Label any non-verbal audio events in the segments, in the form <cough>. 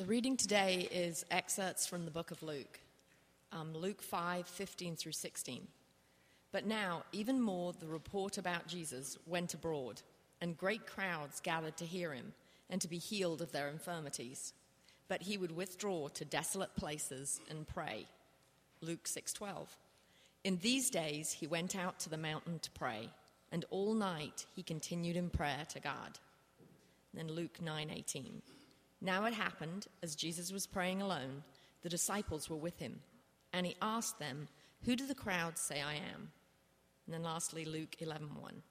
The reading today is excerpts from the book of Luke, um, Luke 5 15 through 16. But now, even more, the report about Jesus went abroad, and great crowds gathered to hear him and to be healed of their infirmities. But he would withdraw to desolate places and pray. Luke 6:12. In these days he went out to the mountain to pray, and all night he continued in prayer to God. Then Luke 9:18. Now it happened as Jesus was praying alone, the disciples were with him, and he asked them, "Who do the crowds say I am?" And then lastly Luke 11:1.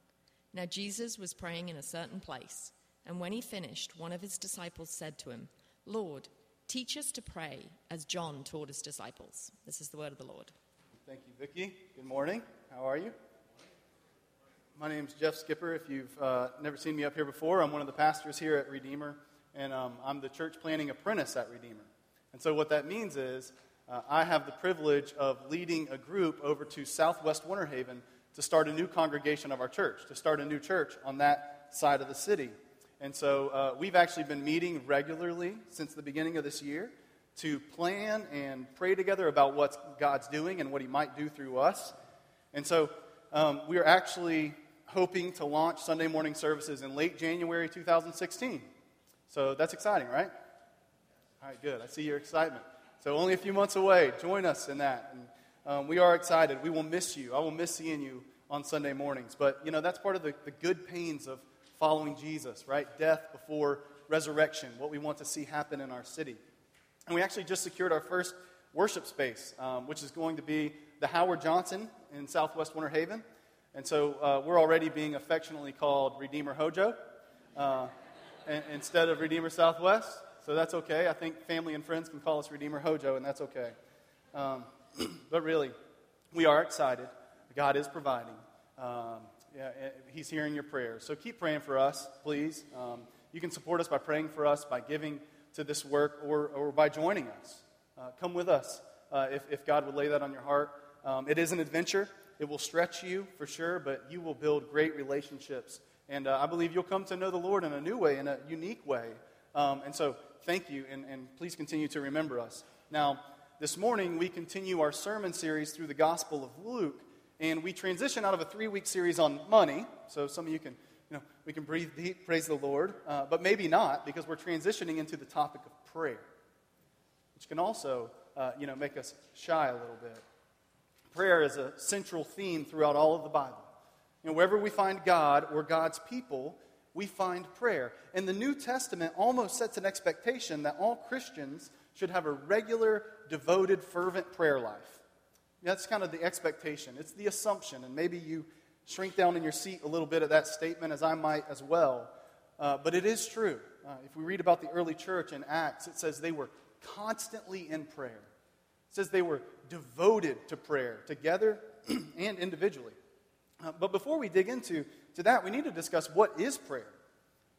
Now Jesus was praying in a certain place, and when he finished, one of his disciples said to him, "Lord, teach us to pray as John taught his disciples." This is the word of the Lord. Thank you, Vicki. Good morning. How are you? My name is Jeff Skipper. If you've uh, never seen me up here before, I'm one of the pastors here at Redeemer and um, I'm the church planning apprentice at Redeemer. And so, what that means is, uh, I have the privilege of leading a group over to Southwest Winter Haven to start a new congregation of our church, to start a new church on that side of the city. And so, uh, we've actually been meeting regularly since the beginning of this year to plan and pray together about what God's doing and what He might do through us. And so, um, we are actually hoping to launch Sunday morning services in late January 2016. So that's exciting, right? All right, good. I see your excitement. So only a few months away. Join us in that. And um, we are excited. We will miss you. I will miss seeing you on Sunday mornings. But, you know, that's part of the, the good pains of following Jesus, right? Death before resurrection, what we want to see happen in our city. And we actually just secured our first worship space, um, which is going to be the Howard Johnson in Southwest Winter Haven. And so uh, we're already being affectionately called Redeemer Hojo. Uh, instead of Redeemer Southwest. So that's okay. I think family and friends can call us Redeemer Hojo, and that's okay. Um, <clears throat> but really, we are excited. God is providing. Um, yeah, eh, he's hearing your prayers. So keep praying for us, please. Um, you can support us by praying for us, by giving to this work, or, or by joining us. Uh, come with us uh, if, if God would lay that on your heart. Um, it is an adventure. It will stretch you for sure, but you will build great relationships and uh, I believe you'll come to know the Lord in a new way, in a unique way. Um, and so, thank you, and, and please continue to remember us. Now, this morning, we continue our sermon series through the Gospel of Luke, and we transition out of a three week series on money. So, some of you can, you know, we can breathe deep, praise the Lord, uh, but maybe not, because we're transitioning into the topic of prayer, which can also, uh, you know, make us shy a little bit. Prayer is a central theme throughout all of the Bible. You know, wherever we find God or God's people, we find prayer. And the New Testament almost sets an expectation that all Christians should have a regular, devoted, fervent prayer life. That's kind of the expectation. It's the assumption. And maybe you shrink down in your seat a little bit at that statement, as I might as well. Uh, but it is true. Uh, if we read about the early church in Acts, it says they were constantly in prayer. It says they were devoted to prayer, together <clears throat> and individually. Uh, but before we dig into to that, we need to discuss what is prayer.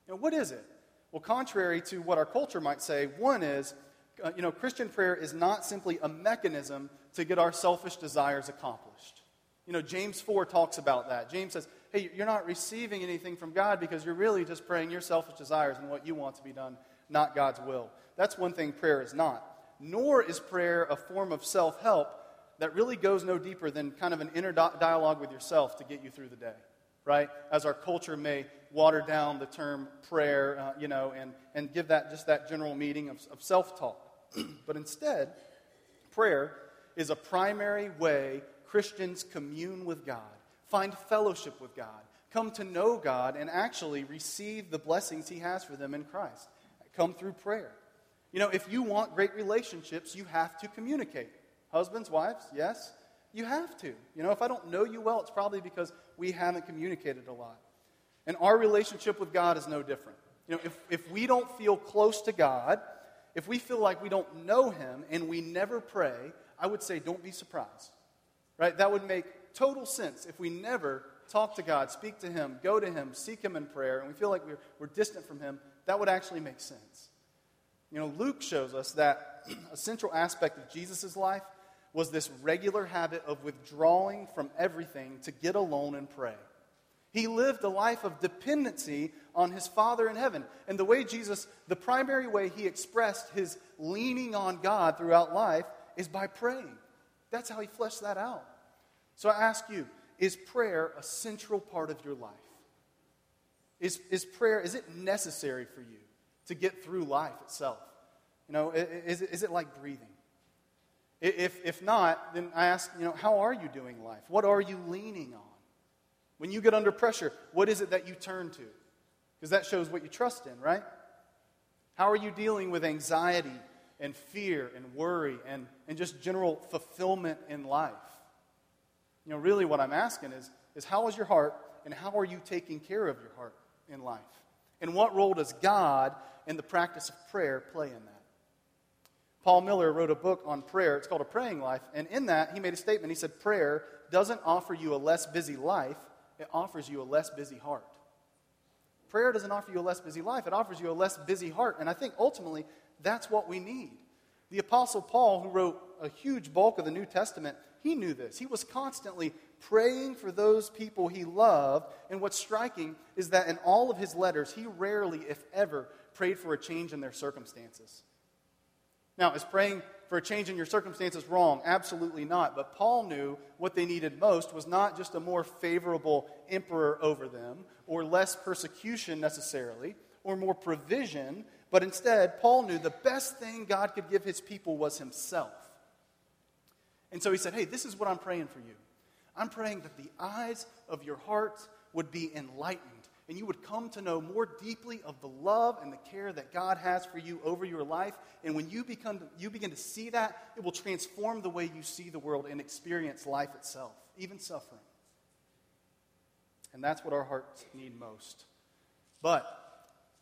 You know, what is it? Well, contrary to what our culture might say, one is, uh, you know, Christian prayer is not simply a mechanism to get our selfish desires accomplished. You know, James 4 talks about that. James says, hey, you're not receiving anything from God because you're really just praying your selfish desires and what you want to be done, not God's will. That's one thing prayer is not. Nor is prayer a form of self help that really goes no deeper than kind of an inner dialogue with yourself to get you through the day, right? As our culture may water down the term prayer, uh, you know, and, and give that just that general meaning of, of self talk. <clears throat> but instead, prayer is a primary way Christians commune with God, find fellowship with God, come to know God, and actually receive the blessings He has for them in Christ. Come through prayer. You know, if you want great relationships, you have to communicate. Husbands, wives, yes? You have to. You know, if I don't know you well, it's probably because we haven't communicated a lot. And our relationship with God is no different. You know, if, if we don't feel close to God, if we feel like we don't know Him and we never pray, I would say don't be surprised. Right? That would make total sense if we never talk to God, speak to Him, go to Him, seek Him in prayer, and we feel like we're, we're distant from Him. That would actually make sense. You know, Luke shows us that <clears throat> a central aspect of Jesus' life was this regular habit of withdrawing from everything to get alone and pray. He lived a life of dependency on his Father in heaven. And the way Jesus, the primary way he expressed his leaning on God throughout life is by praying. That's how he fleshed that out. So I ask you, is prayer a central part of your life? Is, is prayer, is it necessary for you to get through life itself? You know, is, is it like breathing? If, if not, then I ask, you know, how are you doing life? What are you leaning on? When you get under pressure, what is it that you turn to? Because that shows what you trust in, right? How are you dealing with anxiety and fear and worry and, and just general fulfillment in life? You know, really what I'm asking is, is how is your heart and how are you taking care of your heart in life? And what role does God and the practice of prayer play in that? Paul Miller wrote a book on prayer. It's called A Praying Life. And in that, he made a statement. He said, Prayer doesn't offer you a less busy life, it offers you a less busy heart. Prayer doesn't offer you a less busy life, it offers you a less busy heart. And I think ultimately, that's what we need. The Apostle Paul, who wrote a huge bulk of the New Testament, he knew this. He was constantly praying for those people he loved. And what's striking is that in all of his letters, he rarely, if ever, prayed for a change in their circumstances. Now, is praying for a change in your circumstances wrong? Absolutely not. But Paul knew what they needed most was not just a more favorable emperor over them, or less persecution necessarily, or more provision, but instead, Paul knew the best thing God could give his people was himself. And so he said, Hey, this is what I'm praying for you. I'm praying that the eyes of your hearts would be enlightened and you would come to know more deeply of the love and the care that God has for you over your life. And when you, become, you begin to see that, it will transform the way you see the world and experience life itself, even suffering. And that's what our hearts need most. But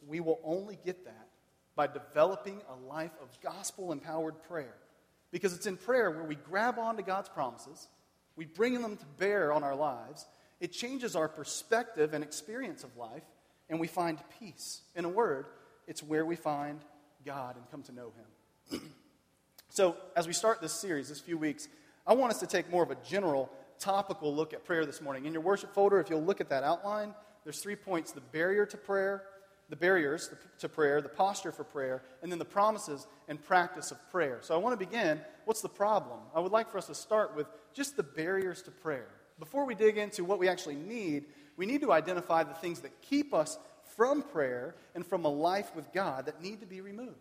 we will only get that by developing a life of gospel empowered prayer. Because it's in prayer where we grab onto God's promises, we bring them to bear on our lives, it changes our perspective and experience of life, and we find peace. In a word, it's where we find God and come to know Him. <clears throat> so, as we start this series, this few weeks, I want us to take more of a general, topical look at prayer this morning. In your worship folder, if you'll look at that outline, there's three points the barrier to prayer, the barriers to prayer, the posture for prayer, and then the promises and practice of prayer. So, I want to begin. What's the problem? I would like for us to start with just the barriers to prayer before we dig into what we actually need, we need to identify the things that keep us from prayer and from a life with God that need to be removed.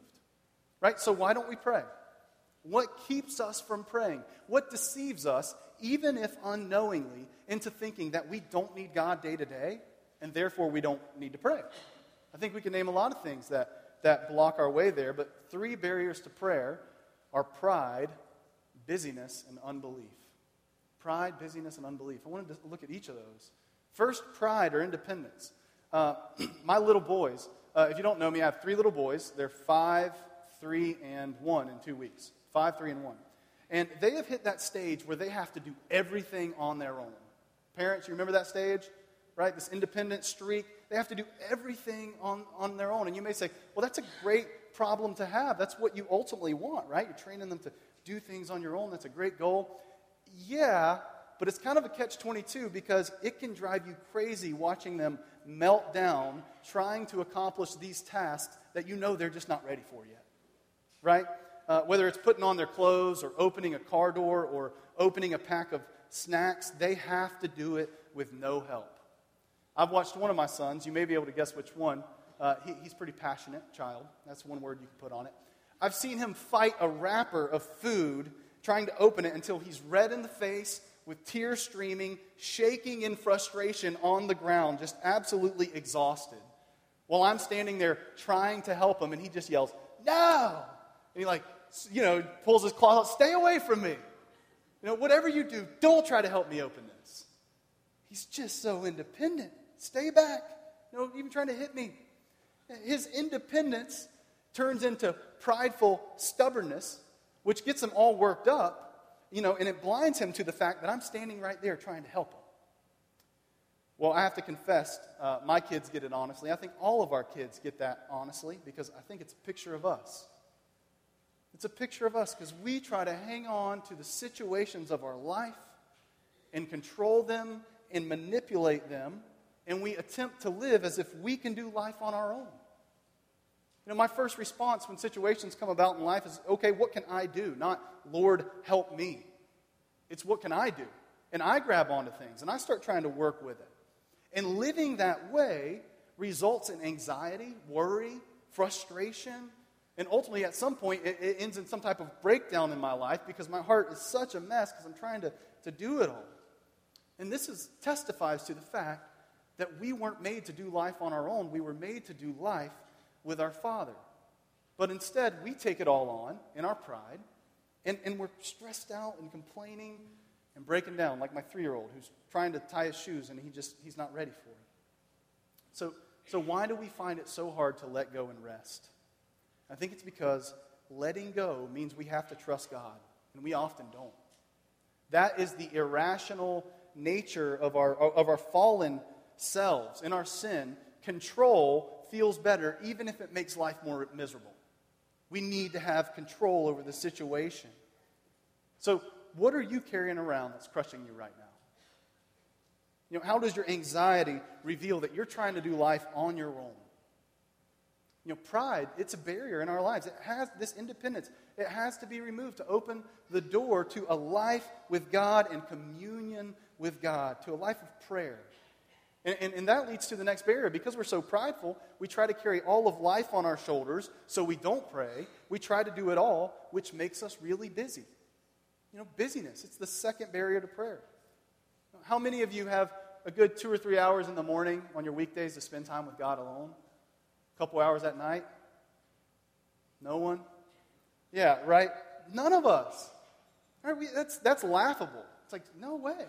Right? So, why don't we pray? What keeps us from praying? What deceives us, even if unknowingly, into thinking that we don't need God day to day and therefore we don't need to pray? I think we can name a lot of things that, that block our way there, but three barriers to prayer are pride, busyness, and unbelief pride, busyness, and unbelief. I wanted to look at each of those. First, pride or independence. Uh, <clears throat> my little boys, uh, if you don't know me, I have three little boys. They're five, three, and one in two weeks. Five, three, and one. And they have hit that stage where they have to do everything on their own. Parents, you remember that stage? Right? This independent streak. They have to do everything on, on their own. And you may say, well, that's a great problem to have. That's what you ultimately want, right? You're training them to do things on your own. That's a great goal. Yeah, but it's kind of a catch 22 because it can drive you crazy watching them melt down trying to accomplish these tasks that you know they're just not ready for yet. Right? Uh, whether it's putting on their clothes or opening a car door or opening a pack of snacks, they have to do it with no help. I've watched one of my sons, you may be able to guess which one. Uh, he, he's pretty passionate child. That's one word you can put on it. I've seen him fight a wrapper of food trying to open it until he's red in the face with tears streaming, shaking in frustration on the ground, just absolutely exhausted. While I'm standing there trying to help him, and he just yells, No! And he, like, you know, pulls his claw out, Stay away from me. You know, whatever you do, don't try to help me open this. He's just so independent. Stay back. Know, even trying to hit me. His independence turns into prideful stubbornness which gets him all worked up, you know, and it blinds him to the fact that I'm standing right there trying to help him. Well, I have to confess, uh, my kids get it honestly. I think all of our kids get that honestly because I think it's a picture of us. It's a picture of us because we try to hang on to the situations of our life and control them and manipulate them and we attempt to live as if we can do life on our own. You know, my first response when situations come about in life is, okay, what can I do? Not, Lord, help me. It's what can I do? And I grab onto things and I start trying to work with it. And living that way results in anxiety, worry, frustration, and ultimately, at some point, it, it, ends in some type of breakdown in my life because my heart is such a mess because I'm trying to, to do it all. And this is, testifies to the fact that we weren't made to do life on our own. We were made to do life with our Father. But instead, we take it all on in our pride, and, and we're stressed out and complaining and breaking down, like my three year old who's trying to tie his shoes and he just he's not ready for it. So, so why do we find it so hard to let go and rest? I think it's because letting go means we have to trust God, and we often don't. That is the irrational nature of our, of our fallen selves. In our sin, control feels better even if it makes life more miserable. We need to have control over the situation. So, what are you carrying around that's crushing you right now? You know, how does your anxiety reveal that you're trying to do life on your own? You know, pride, it's a barrier in our lives. It has this independence. It has to be removed to open the door to a life with God and communion with God, to a life of prayer. And, and, and, that leads to the next barrier. Because we're so prideful, we try to carry all of life on our shoulders, so we don't pray. We try to do it all, which makes us really busy. You know, busyness, it's the second barrier to prayer. How many of you have a good two or three hours in the morning on your weekdays to spend time with God alone? A couple hours at night? No one? Yeah, right? None of us. Right, we, that's, that's laughable. It's like, no way.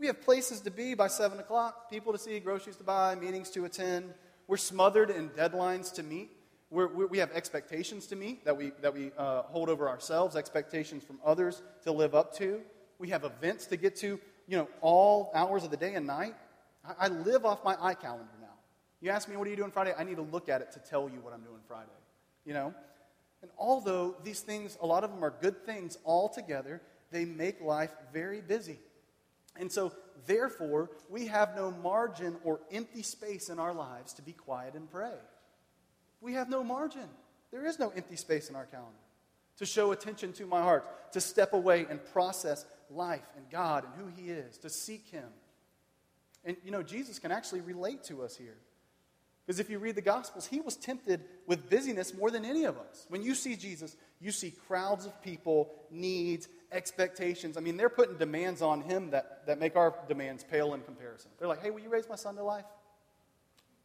We have places to be by 7 o'clock, people to see, groceries to buy, meetings to attend. We're smothered in deadlines to meet. We're, we have expectations to meet that we, that we uh, hold over ourselves, expectations from others to live up to. We have events to get to, you know, all hours of the day and night. I, I live off my iCalendar now. you ask me, what are you doing Friday? I need to look at it to tell you what I'm doing Friday. You know? And although these things, a lot of them are good things all together, they make life very busy. And so, therefore, we have no margin or empty space in our lives to be quiet and pray. We have no margin. There is no empty space in our calendar to show attention to my heart, to step away and process life and God and who He is, to seek Him. And, you know, Jesus can actually relate to us here. Because if you read the Gospels, he was tempted with busyness more than any of us. When you see Jesus, you see crowds of people, needs, expectations. I mean, they're putting demands on him that, that make our demands pale in comparison. They're like, hey, will you raise my son to life?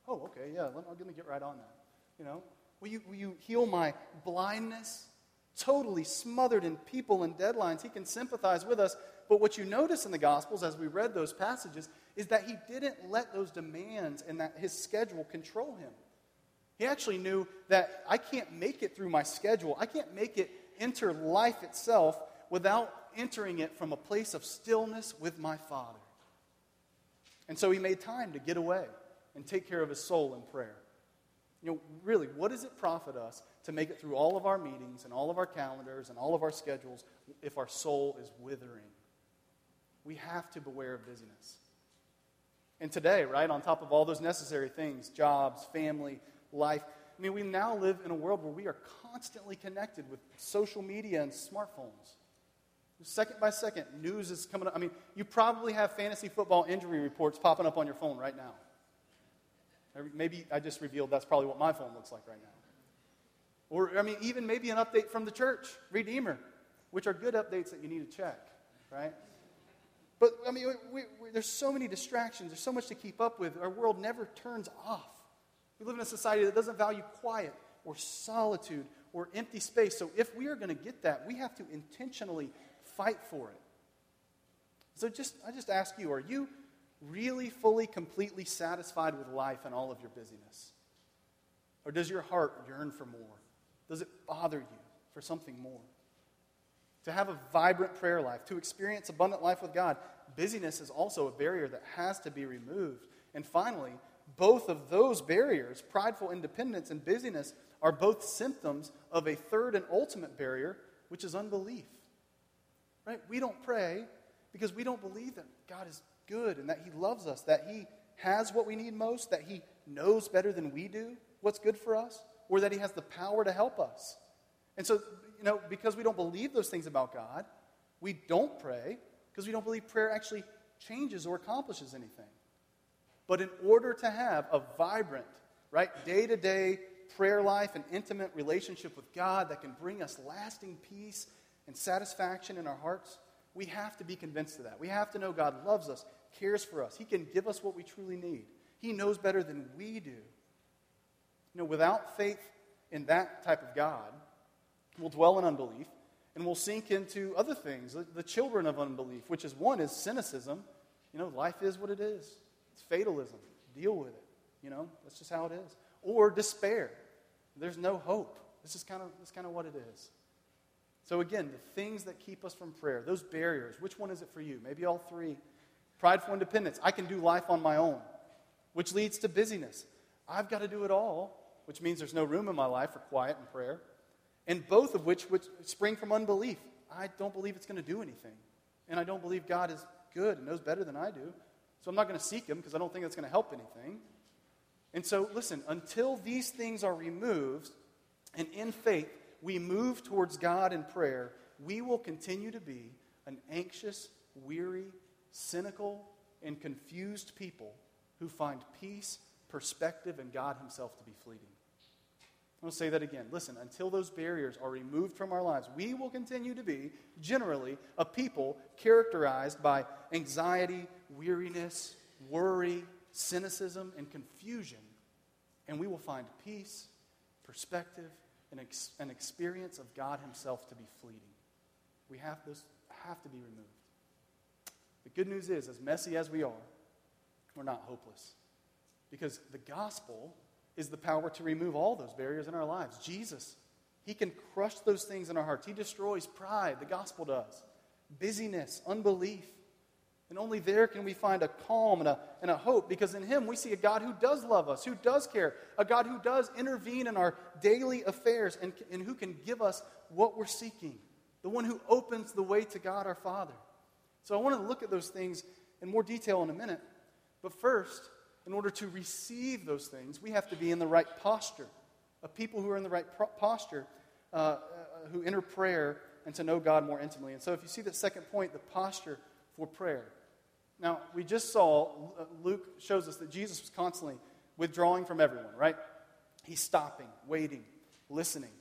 Oh, okay, yeah, I'm going to get right on that. You know, will you, will you heal my blindness? Totally smothered in people and deadlines. He can sympathize with us. But what you notice in the Gospels as we read those passages is that he didn't let those demands and that his schedule control him. He actually knew that I can't make it through my schedule. I can't make it enter life itself without entering it from a place of stillness with my Father. And so he made time to get away and take care of his soul in prayer. You know, really, what does it profit us to make it through all of our meetings and all of our calendars and all of our schedules if our soul is withering? We have to beware of busyness. And today, right, on top of all those necessary things jobs, family, life I mean, we now live in a world where we are constantly connected with social media and smartphones. Second by second, news is coming up. I mean, you probably have fantasy football injury reports popping up on your phone right now. Maybe I just revealed that's probably what my phone looks like right now. Or, I mean, even maybe an update from the church, Redeemer, which are good updates that you need to check, right? But, I mean, we, we, there's so many distractions, there's so much to keep up with. Our world never turns off. We live in a society that doesn't value quiet or solitude or empty space. So, if we are going to get that, we have to intentionally fight for it. So, just, I just ask you are you really, fully, completely satisfied with life and all of your busyness? Or does your heart yearn for more? Does it bother you for something more? to have a vibrant prayer life, to experience abundant life with God, busyness is also a barrier that has to be removed. And finally, both of those barriers, prideful independence and busyness, are both symptoms of a third and ultimate barrier, which is unbelief. Right? We don't pray because we don't believe that God is good and that He loves us, that He has what we need most, that He knows better than we do what's good for us, or that He has the power to help us. And so, you know, because we don't believe those things about God, we don't pray because we don't believe prayer actually changes or accomplishes anything. But in order to have a vibrant, right, day to day prayer life and intimate relationship with God that can bring us lasting peace and satisfaction in our hearts, we have to be convinced of that. We have to know God loves us, cares for us. He can give us what we truly need. He knows better than we do. You know, without faith in that type of God, we'll dwell in unbelief and we'll sink into other things, the, children of unbelief, which is one is cynicism. You know, life is what it is. It's fatalism. Deal with it. You know, that's just how it is. Or despair. There's no hope. This is kind of, this is kind of what it is. So, again, the things that keep us from prayer, those barriers, which one is it for you? Maybe all three. Prideful independence. I can do life on my own, which leads to busyness. I've got to do it all, which means there's no room in my life for quiet and prayer. And both of which, which spring from unbelief. I don't believe it's going to do anything. And I don't believe God is good and knows better than I do. So I'm not going to seek Him because I don't think that's going to help anything. And so, listen, until these things are removed, and in faith, we move towards God in prayer, we will continue to be an anxious, weary, cynical, and confused people who find peace, perspective, and God Himself to be fleeting. I'm going to say that again. Listen, until those barriers are removed from our lives, we will continue to be, generally, a people characterized by anxiety, weariness, worry, cynicism, and confusion. And we will find peace, perspective, and ex- an experience of God Himself to be fleeting. We have those have to be removed. The good news is, as messy as we are, we're not hopeless. Because the gospel is the power to remove all those barriers in our lives. Jesus, He can crush those things in our hearts. He destroys pride, the gospel does, busyness, unbelief. And only there can we find a calm and a, and a hope because in Him we see a God who does love us, who does care, a God who does intervene in our daily affairs and, and who can give us what we're seeking, the one who opens the way to God our Father. So I want to look at those things in more detail in a minute. But first, in order to receive those things, we have to be in the right posture. A people who are in the right pro- posture, uh, uh, who enter prayer and to know God more intimately. And so, if you see the second point, the posture for prayer. Now, we just saw, uh, Luke shows us that Jesus was constantly withdrawing from everyone, right? He's stopping, waiting, listening,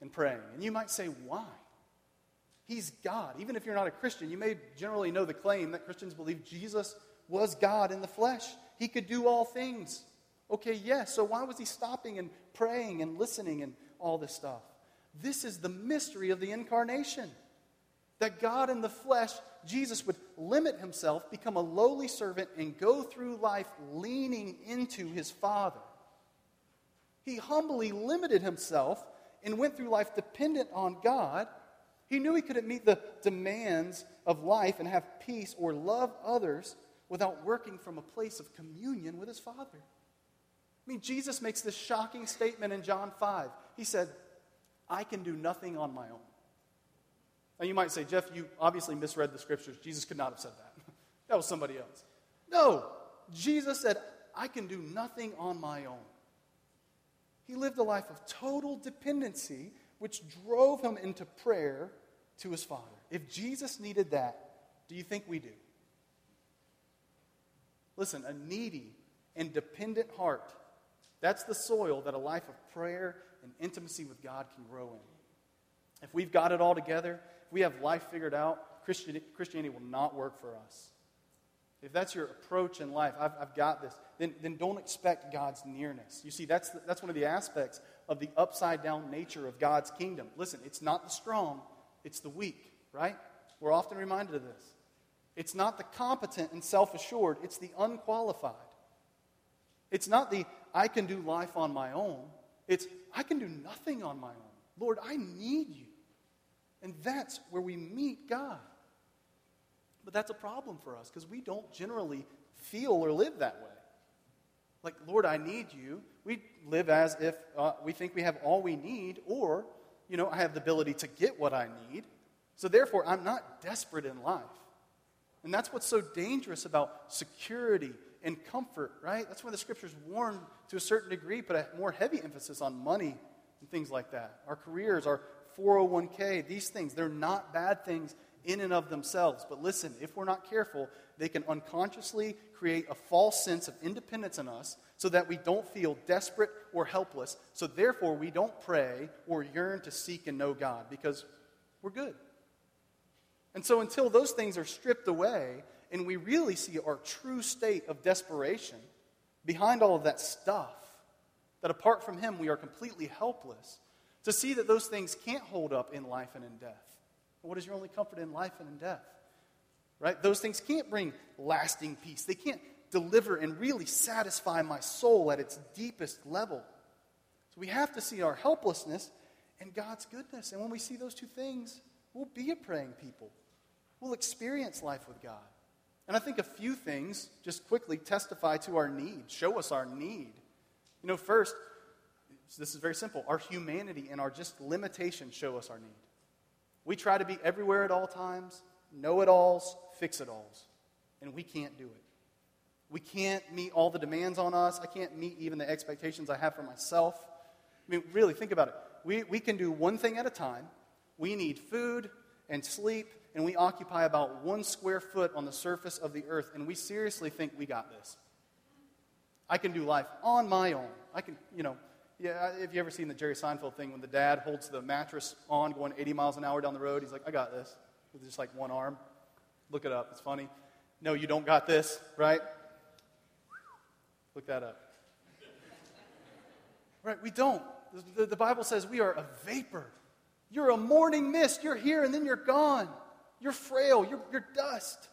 and praying. And you might say, why? He's God. Even if you're not a Christian, you may generally know the claim that Christians believe Jesus was God in the flesh. He could do all things. Okay, yes, so why was he stopping and praying and listening and all this stuff? This is the mystery of the incarnation. That God in the flesh, Jesus would limit himself, become a lowly servant, and go through life leaning into his Father. He humbly limited himself and went through life dependent on God. He knew he couldn't meet the demands of life and have peace or love others without working from a place of communion with his Father. I mean, Jesus makes this shocking statement in John 5. He said, I can do nothing on my own. Now, you might say, Jeff, you obviously misread the scriptures. Jesus could not have said that. <laughs> that was somebody else. No, Jesus said, I can do nothing on my own. He lived a life of total dependency, which drove him into prayer to his Father. If Jesus needed that, do you think we do? Listen, a needy and dependent heart, that's the soil that a life of prayer and intimacy with God can grow in. If we've got it all together, if we have life figured out, Christianity will not work for us. If that's your approach in life, I've, I've got this, then, then don't expect God's nearness. You see, that's, the, that's one of the aspects of the upside down nature of God's kingdom. Listen, it's not the strong, it's the weak, right? We're often reminded of this. It's not the competent and self assured, it's the unqualified. It's not the I can do life on my own, it's I can do nothing on my own. Lord, I need you. And that's where we meet God. But that's a problem for us because we don't generally feel or live that way. Like, Lord, I need you. We live as if uh, we think we have all we need, or, you know, I have the ability to get what I need. So therefore, I'm not desperate in life. And that's what's so dangerous about security and comfort, right? That's why the scriptures warn to a certain degree, put a more heavy emphasis on money and things like that. Our careers, our 401k, these things, they're not bad things in and of themselves. But listen, if we're not careful, they can unconsciously create a false sense of independence in us so that we don't feel desperate or helpless. So therefore, we don't pray or yearn to seek and know God because we're good. And so until those things are stripped away and we really see our true state of desperation behind all of that stuff, that apart from Him we are completely helpless, to see that those things can't hold up in life and in death. What is your only comfort in life and in death? Right? Those things can't bring lasting peace. They can't deliver and really satisfy my soul at its deepest level. So we have to see our helplessness and God's goodness. And when we see those two things, we'll be a praying people. We'll experience life with God. And I think a few things just quickly testify to our need, show us our need. You know, first, this is very simple. Our humanity and our just limitations show us our need. We try to be everywhere at all times, know it alls, fix it alls. And we can't do it. We can't meet all the demands on us. I can't meet even the expectations I have for myself. I mean, really, think about it. We, we can do one thing at a time. We need food and sleep, and we occupy about one square foot on the surface of the earth, and we seriously think we got this. I can do life on my own. I can, you know, yeah, if you ever seen the Jerry Seinfeld thing when the dad holds the mattress on going 80 miles an hour down the road, he's like, I got this, with just like one arm. Look it up, it's funny. No, you don't got this, right? Look that up. <laughs> Right, we don't. The, the, Bible says we are a vapor. You're a morning mist. You're here and then you're gone. You're frail. You're, you're dust.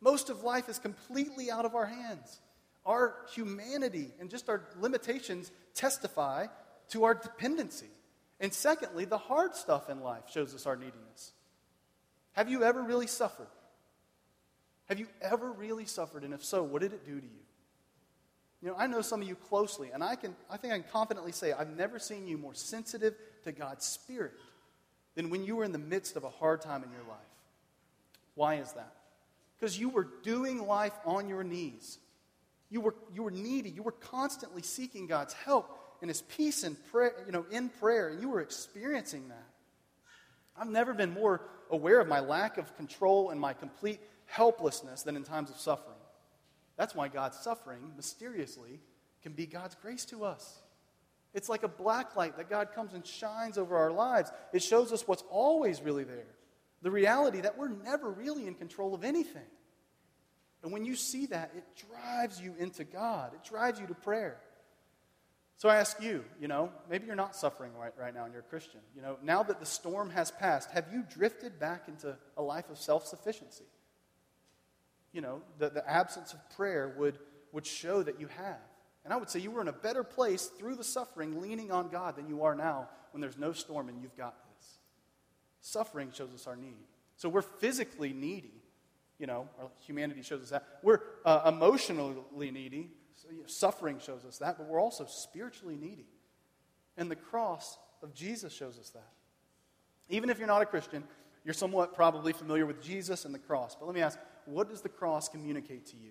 Most of life is completely out of our hands. Our humanity and just our limitations testify to our dependency. And secondly, the hard stuff in life shows us our neediness. Have you ever really suffered? Have you ever really suffered? And if so, what did it do to you? You know, I know some of you closely, and I, can, I think I can confidently say I've never seen you more sensitive to God's Spirit than when you were in the midst of a hard time in your life. Why is that? Because you were doing life on your knees. You were, you were needy. You were constantly seeking God's help and His peace and prayer, you know, in prayer, and you were experiencing that. I've never been more aware of my lack of control and my complete helplessness than in times of suffering. That's why God's suffering, mysteriously, can be God's grace to us. It's like a black light that God comes and shines over our lives. It shows us what's always really there the reality that we're never really in control of anything. And when you see that, it drives you into God, it drives you to prayer. So I ask you, you know, maybe you're not suffering right, right now and you're a Christian. You know, now that the storm has passed, have you drifted back into a life of self sufficiency? you know, the, the absence of prayer would, would show that you have. And I would say you were in a better place through the suffering, leaning on God, than you are now when there's no storm and you've got this. Suffering shows us our need. So we're physically needy. You know, humanity shows us that. We're uh, emotionally needy. So, you know, suffering shows us that, but we're also spiritually needy. And the cross of Jesus shows us that. Even if you're not a Christian, you're somewhat probably familiar with Jesus and the cross. But let me ask what does the cross communicate to you?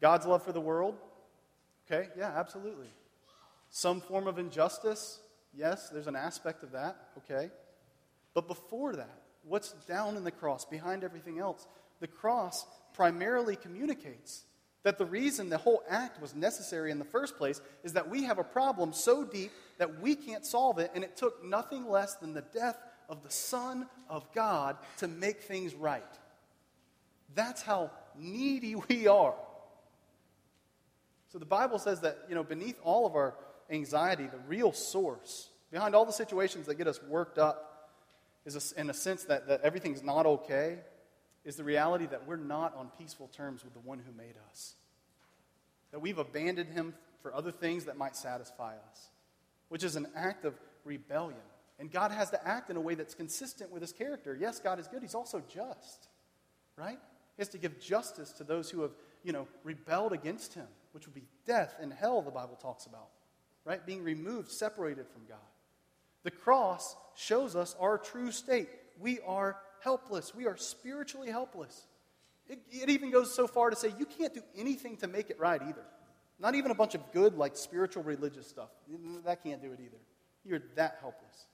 God's love for the world? Okay, yeah, absolutely. Some form of injustice? Yes, there's an aspect of that, okay. But before that, what's down in the cross, behind everything else? The cross primarily communicates that the reason the whole act was necessary in the first place is that we have a problem so deep that we can't solve it, and it took nothing less than the death of the Son of God to make things right. That's how needy <laughs> we are. So the Bible says that, you know, beneath all of our anxiety, the real source, behind all the situations that get us worked up, is in a sense that, that everything's not okay, is the reality that we're not on peaceful terms with the one who made us. That we've abandoned him for other things that might satisfy us, which is an act of rebellion. And God has to act in a way that's consistent with his character. Yes, God is good, he's also just, right? He has to give justice to those who have, you know, rebelled against him, which would be death and hell, the Bible talks about, right? Being removed, separated from God. The cross shows us our true state. We are helpless. We are spiritually helpless. It, it even goes so far to say you can't do anything to make it right either. Not even a bunch of good, like spiritual religious stuff. That can't do it either. You're that helpless.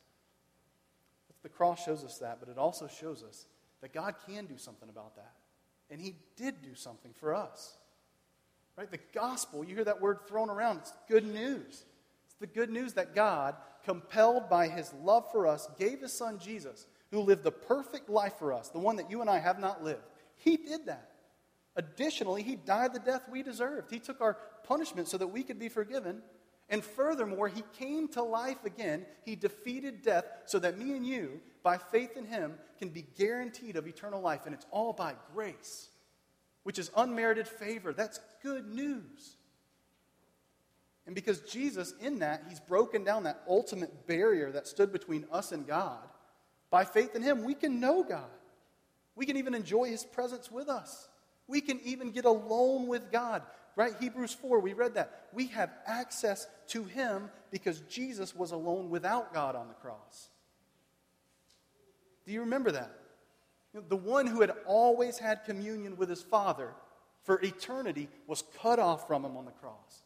The cross shows us that, but it also shows us that God can do something about that. And He did do something for us. Right? The gospel, you hear that word thrown around, it's good news. It's the good news that God, compelled by His love for us, gave His Son Jesus, who lived the perfect life for us, the one that you and I have not lived. He did that. Additionally, He died the death we deserved. He took our punishment so that we could be forgiven. And furthermore, He came to life again. He defeated death so that me and you, by faith in Him, can be guaranteed of eternal life. And it's all by grace, which is unmerited favor. That's good news. And because Jesus, in that, He's broken down that ultimate barrier that stood between us and God, by faith in Him, we can know God. We can even enjoy His presence with us. We can even get alone with God. Right? Hebrews 4, we read that. We have access to Him because Jesus was alone without God on the cross. Do you remember that? The one who had always had communion with his Father for eternity was cut off from him on the cross.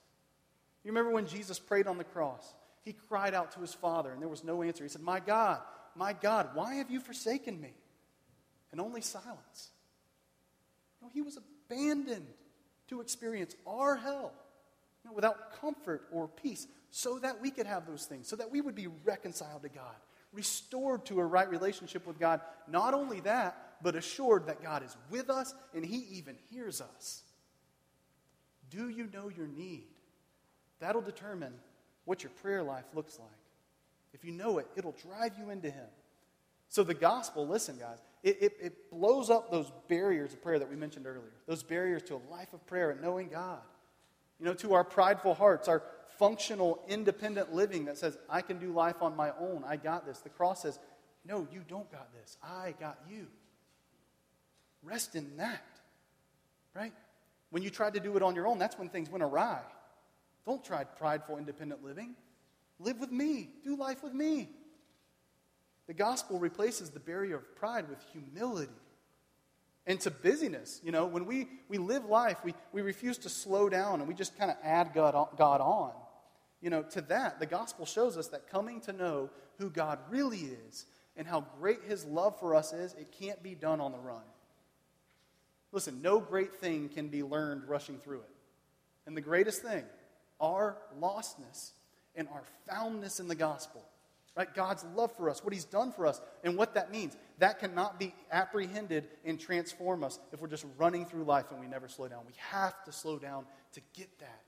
You remember when Jesus prayed on the cross? He cried out to his Father, and there was no answer. He said, My God, my God, why have you forsaken me? And only silence. No, he was abandoned to experience our hell you know, without comfort or peace so that we could have those things, so that we would be reconciled to God, restored to a right relationship with God. Not only that, but assured that God is with us and He even hears us. Do you know your need? That'll determine what your prayer life looks like. If you know it, it'll drive you into Him. So the gospel, listen, guys, it, it, it, blows up those barriers of prayer that we mentioned earlier, those barriers to a life of prayer and knowing God. You know, to our prideful hearts, our functional, independent living that says, I can do life on my own. I got this. The cross says, No, you don't got this. I got you. Rest in that. Right? When you tried to do it on your own, that's when things went awry. Don't try prideful, independent living. Live with me. Do life with me. The gospel replaces the barrier of pride with humility and to busyness. You know, when we, we live life, we, we refuse to slow down and we just kind of add God on, God on. You know, to that, the gospel shows us that coming to know who God really is and how great his love for us is, it can't be done on the run. Listen, no great thing can be learned rushing through it. And the greatest thing, our lostness and our foundness in the gospel right? God's love for us, what He's done for us, and what that means. That cannot be apprehended and transform us if we're just running through life and we never slow down. We have to slow down to get that.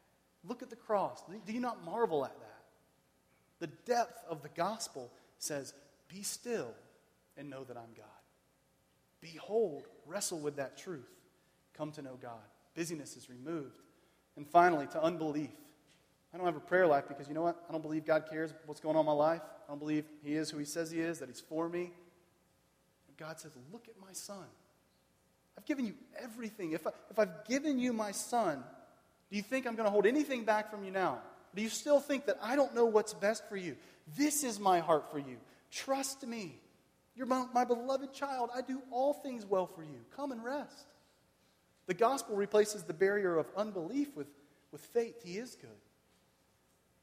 Look at the cross. Do you not marvel at that? The depth of the gospel says, Be still and know that I'm God. Behold, wrestle with that truth. Come to know God. Busyness is removed. And finally, to unbelief. I don't have a prayer life because you know what? I don't believe God cares what's going on in my life. I don't believe He is who He says He is, that He's for me. And God says, Look at my son. I've given you everything. If, I, if I've given you my son, do you think I'm going to hold anything back from you now? Do you still think that I don't know what's best for you? This is my heart for you. Trust me. You're my, my beloved child. I do all things well for you. Come and rest. The gospel replaces the barrier of unbelief with, with faith. He is good.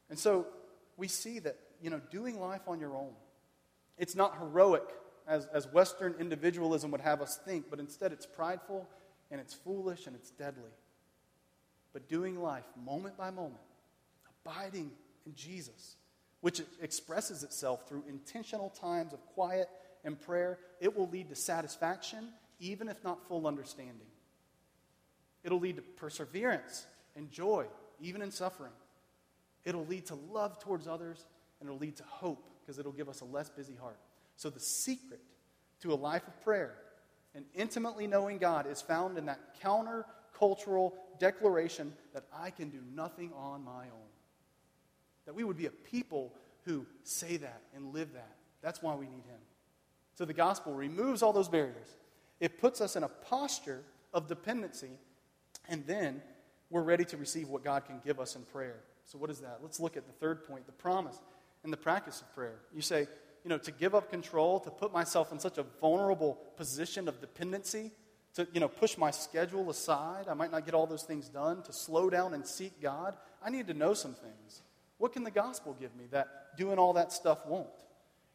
And so we see that, you know, doing life on your own, it's not heroic as, as Western individualism would have us think, but instead it's prideful and it's foolish and it's deadly. But doing life moment by moment, abiding in Jesus, which expresses itself through intentional times of quiet and prayer, it will lead to satisfaction, even if not full understanding. It'll lead to perseverance and joy, even in suffering. It'll lead to love towards others, and it'll lead to hope because it'll give us a less busy heart. So, the secret to a life of prayer and intimately knowing God is found in that counter-cultural declaration that I can do nothing on my own. That we would be a people who say that and live that. That's why we need Him. So, the gospel removes all those barriers, it puts us in a posture of dependency, and then we're ready to receive what God can give us in prayer. So, what is that? Let's look at the third point the promise and the practice of prayer. You say, you know, to give up control, to put myself in such a vulnerable position of dependency, to you know, push my schedule aside. I might not get all those things done, to slow down and seek God. I need to know some things. What can the gospel give me that doing all that stuff won't?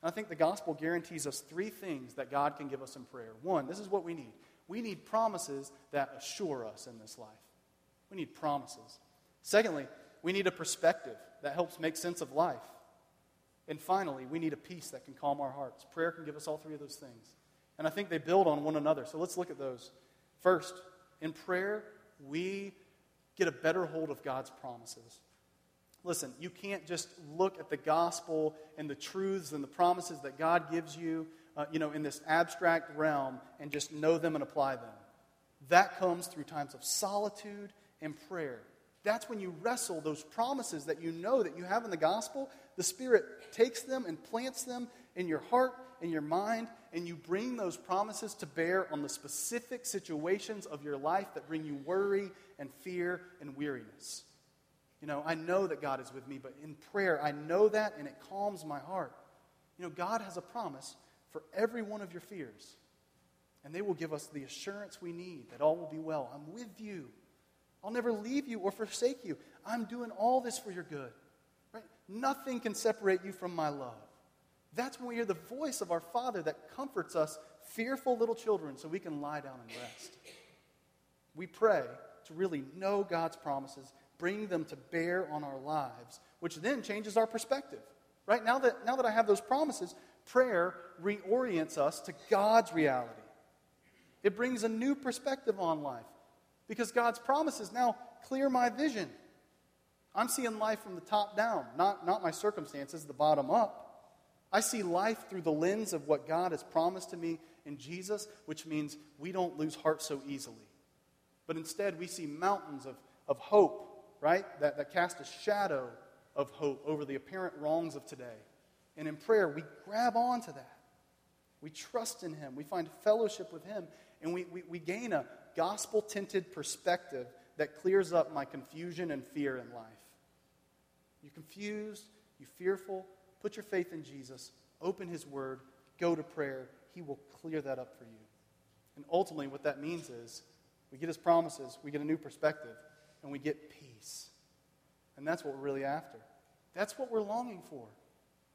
And I think the gospel guarantees us three things that God can give us in prayer. One, this is what we need we need promises that assure us in this life. We need promises. Secondly, we need a perspective that helps make sense of life. And finally, we need a peace that can calm our hearts. Prayer can give us all three of those things. And I think they build on one another. So let's look at those. First, in prayer, we get a better hold of God's promises. Listen, you can't just look at the gospel and the truths and the promises that God gives you, uh, you know, in this abstract realm and just know them and apply them. That comes through times of solitude and prayer. That's when you wrestle those promises that you know that you have in the gospel. The Spirit takes them and plants them in your heart, in your mind, and you bring those promises to bear on the specific situations of your life that bring you worry and fear and weariness. You know, I know that God is with me, but in prayer, I know that and it calms my heart. You know, God has a promise for every one of your fears, and they will give us the assurance we need that all will be well. I'm with you. I'll never leave you or forsake you. I'm doing all this for your good. Right? Nothing can separate you from my love. That's when we hear the voice of our Father that comforts us, fearful little children, so we can lie down and rest. We pray to really know God's promises, bring them to bear on our lives, which then changes our perspective. Right? Now that, now that I have those promises, prayer reorients us to God's reality. It brings a new perspective on life because God's promises now clear my vision. I'm seeing life from the top down, not, not my circumstances, the bottom up. I see life through the lens of what God has promised to me in Jesus, which means we don't lose heart so easily. But instead, we see mountains of, of hope, right? That, that cast a shadow of hope over the apparent wrongs of today. And in prayer, we grab onto that. We trust in Him. We find fellowship with Him. And we, we, we gain a gospel tinted perspective that clears up my confusion and fear in life. You're confused, you're fearful, Put your faith in Jesus, open His Word, go to prayer. He will clear that up for you. And ultimately, what that means is we get His promises, we get a new perspective, and we get peace. And that's what we're really after. That's what we're longing for.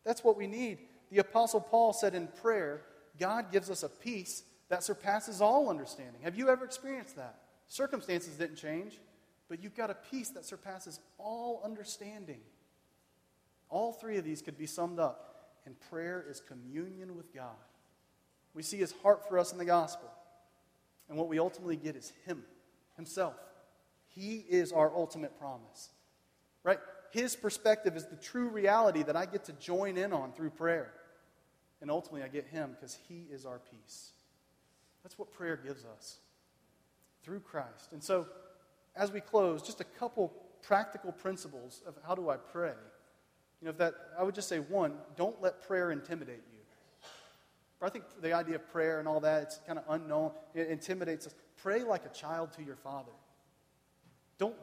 That's what we need. The Apostle Paul said in prayer, God gives us a peace that surpasses all understanding. Have you ever experienced that? Circumstances didn't change, but you've got a peace that surpasses all understanding. All three of these could be summed up, and prayer is communion with God. We see his heart for us in the gospel. And what we ultimately get is him, himself. He is our ultimate promise. Right? His perspective is the true reality that I get to join in on through prayer. And ultimately, I get him because he is our peace. That's what prayer gives us through Christ. And so, as we close, just a couple practical principles of how do I pray. You know, that, I would just say one, don't let prayer intimidate you. I think the idea of prayer and all that, it's kind of unknown. It intimidates us. Pray like a child to your father. Don't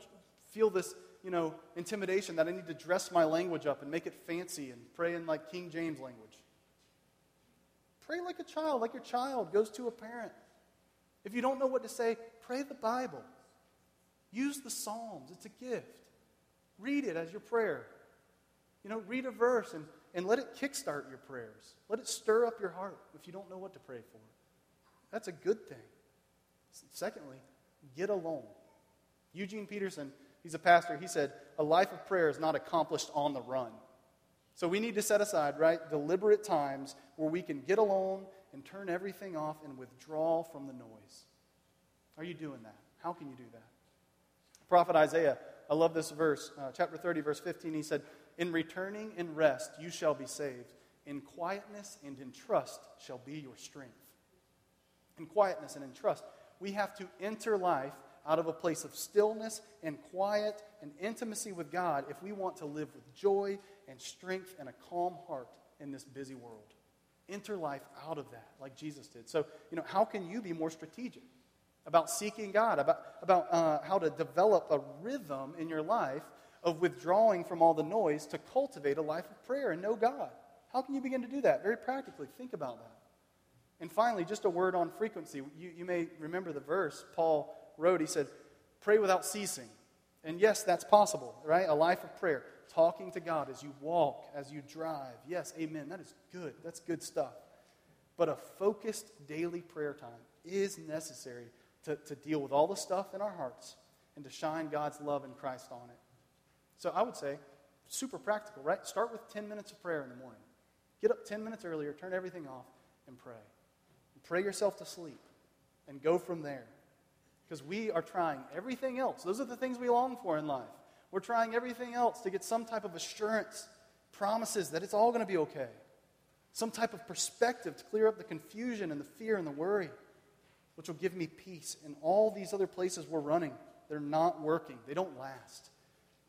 feel this, you know, intimidation that I need to dress my language up and make it fancy and pray in like King James language. Pray like a child, like your child goes to a parent. If you don't know what to say, pray the Bible. Use the Psalms, it's a gift. Read it as your prayer. You know, read a verse and, and let it kickstart your prayers. Let it stir up your heart if you don't know what to pray for. That's a good thing. Secondly, get alone. Eugene Peterson, he's a pastor, he said, A life of prayer is not accomplished on the run. So we need to set aside, right, deliberate times where we can get alone and turn everything off and withdraw from the noise. Are you doing that? How can you do that? Prophet Isaiah, I love this verse, uh, chapter 30, verse 15, he said, in returning in rest you shall be saved. In quietness and in trust shall be your strength. In quietness and in trust. We have to enter life out of a place of stillness and quiet and intimacy with God if we want to live with joy and strength and a calm heart in this busy world. Enter life out of that, like Jesus did. So, you know, how can you be more strategic about seeking God, about, about uh, how to develop a rhythm in your life of withdrawing from all the noise to cultivate a life of prayer and know God. How can you begin to do that? Very practically, think about that. And finally, just a word on frequency. You, you may remember the verse Paul wrote. He said, Pray without ceasing. And yes, that's possible, right? A life of prayer, talking to God as you walk, as you drive. Yes, amen. That is good. That's good stuff. But a focused daily prayer time is necessary to, to deal with all the stuff in our hearts and to shine God's love and Christ on it. So I would say, super practical, right? Start with 10 minutes of prayer in the morning. Get up 10 minutes earlier, turn everything off, and pray. Pray yourself to sleep and go from there. Because we are trying everything else. Those are the things we long for in life. We're trying everything else to get some type of assurance, promises that it's all going to be okay, some type of perspective to clear up the confusion and the fear and the worry, which will give me peace. And all these other places we're running, they're not working, they don't last.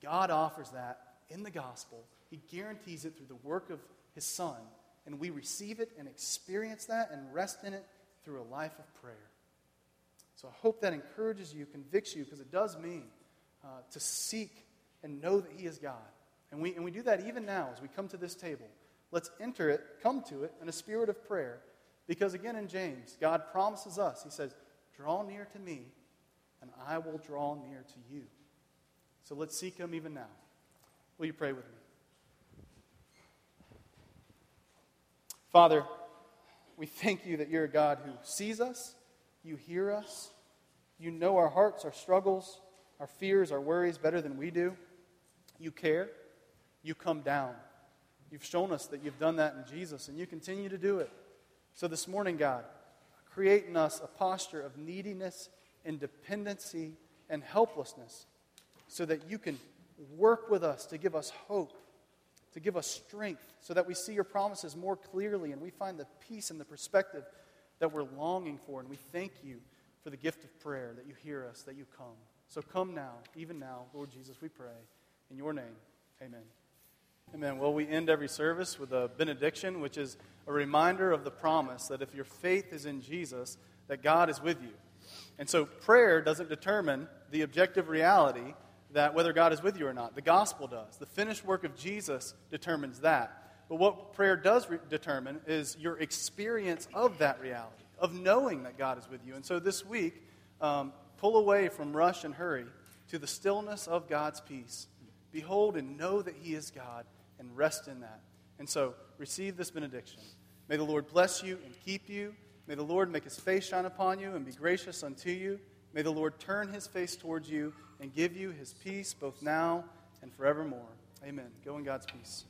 God offers that in the gospel. He guarantees it through the work of His Son, and we receive it and experience that and rest in it through a life of prayer. So I hope that encourages you, convicts you, because it does mean uh, to seek and know that He is God. And we, and we do that even now as we come to this table. Let's enter it, come to it in a spirit of prayer. Because again, in James, God promises us, He says, Draw near to me, and I will draw near to you. So let's seek Him even now. Will you pray with me? Father, we thank you that you're a God who sees us, you hear us, you know our hearts, our struggles, our fears, our worries better than we do. You care. You come down. You've shown us that you've done that in Jesus, and you continue to do it. So this morning, God, create in us a posture of neediness and dependency and helplessness so that you can work with us to give us hope, to give us strength, so that we see your promises more clearly and we find the peace and the perspective that we're longing for. And we thank you for the gift of prayer, that you hear us, that you come. So come now, even now, Lord Jesus, we pray. In your name, amen. Amen. Well, we end every service with a benediction, which is a reminder of the promise that if your faith is in Jesus, that God is with you. And so prayer doesn't determine the objective reality that whether God is with you or not. The gospel does. The finished work of Jesus determines that. But what prayer does re- determine is your experience of that reality, of knowing that God is with you. And so this week, um, pull away from rush and hurry to the stillness of God's peace. Behold and know that He is God and rest in that. And so receive this benediction. May the Lord bless you and keep you. May the Lord make His face shine upon you and be gracious unto you. May the Lord turn His face towards you and give you His peace both now and forevermore. Amen. Go in God's peace.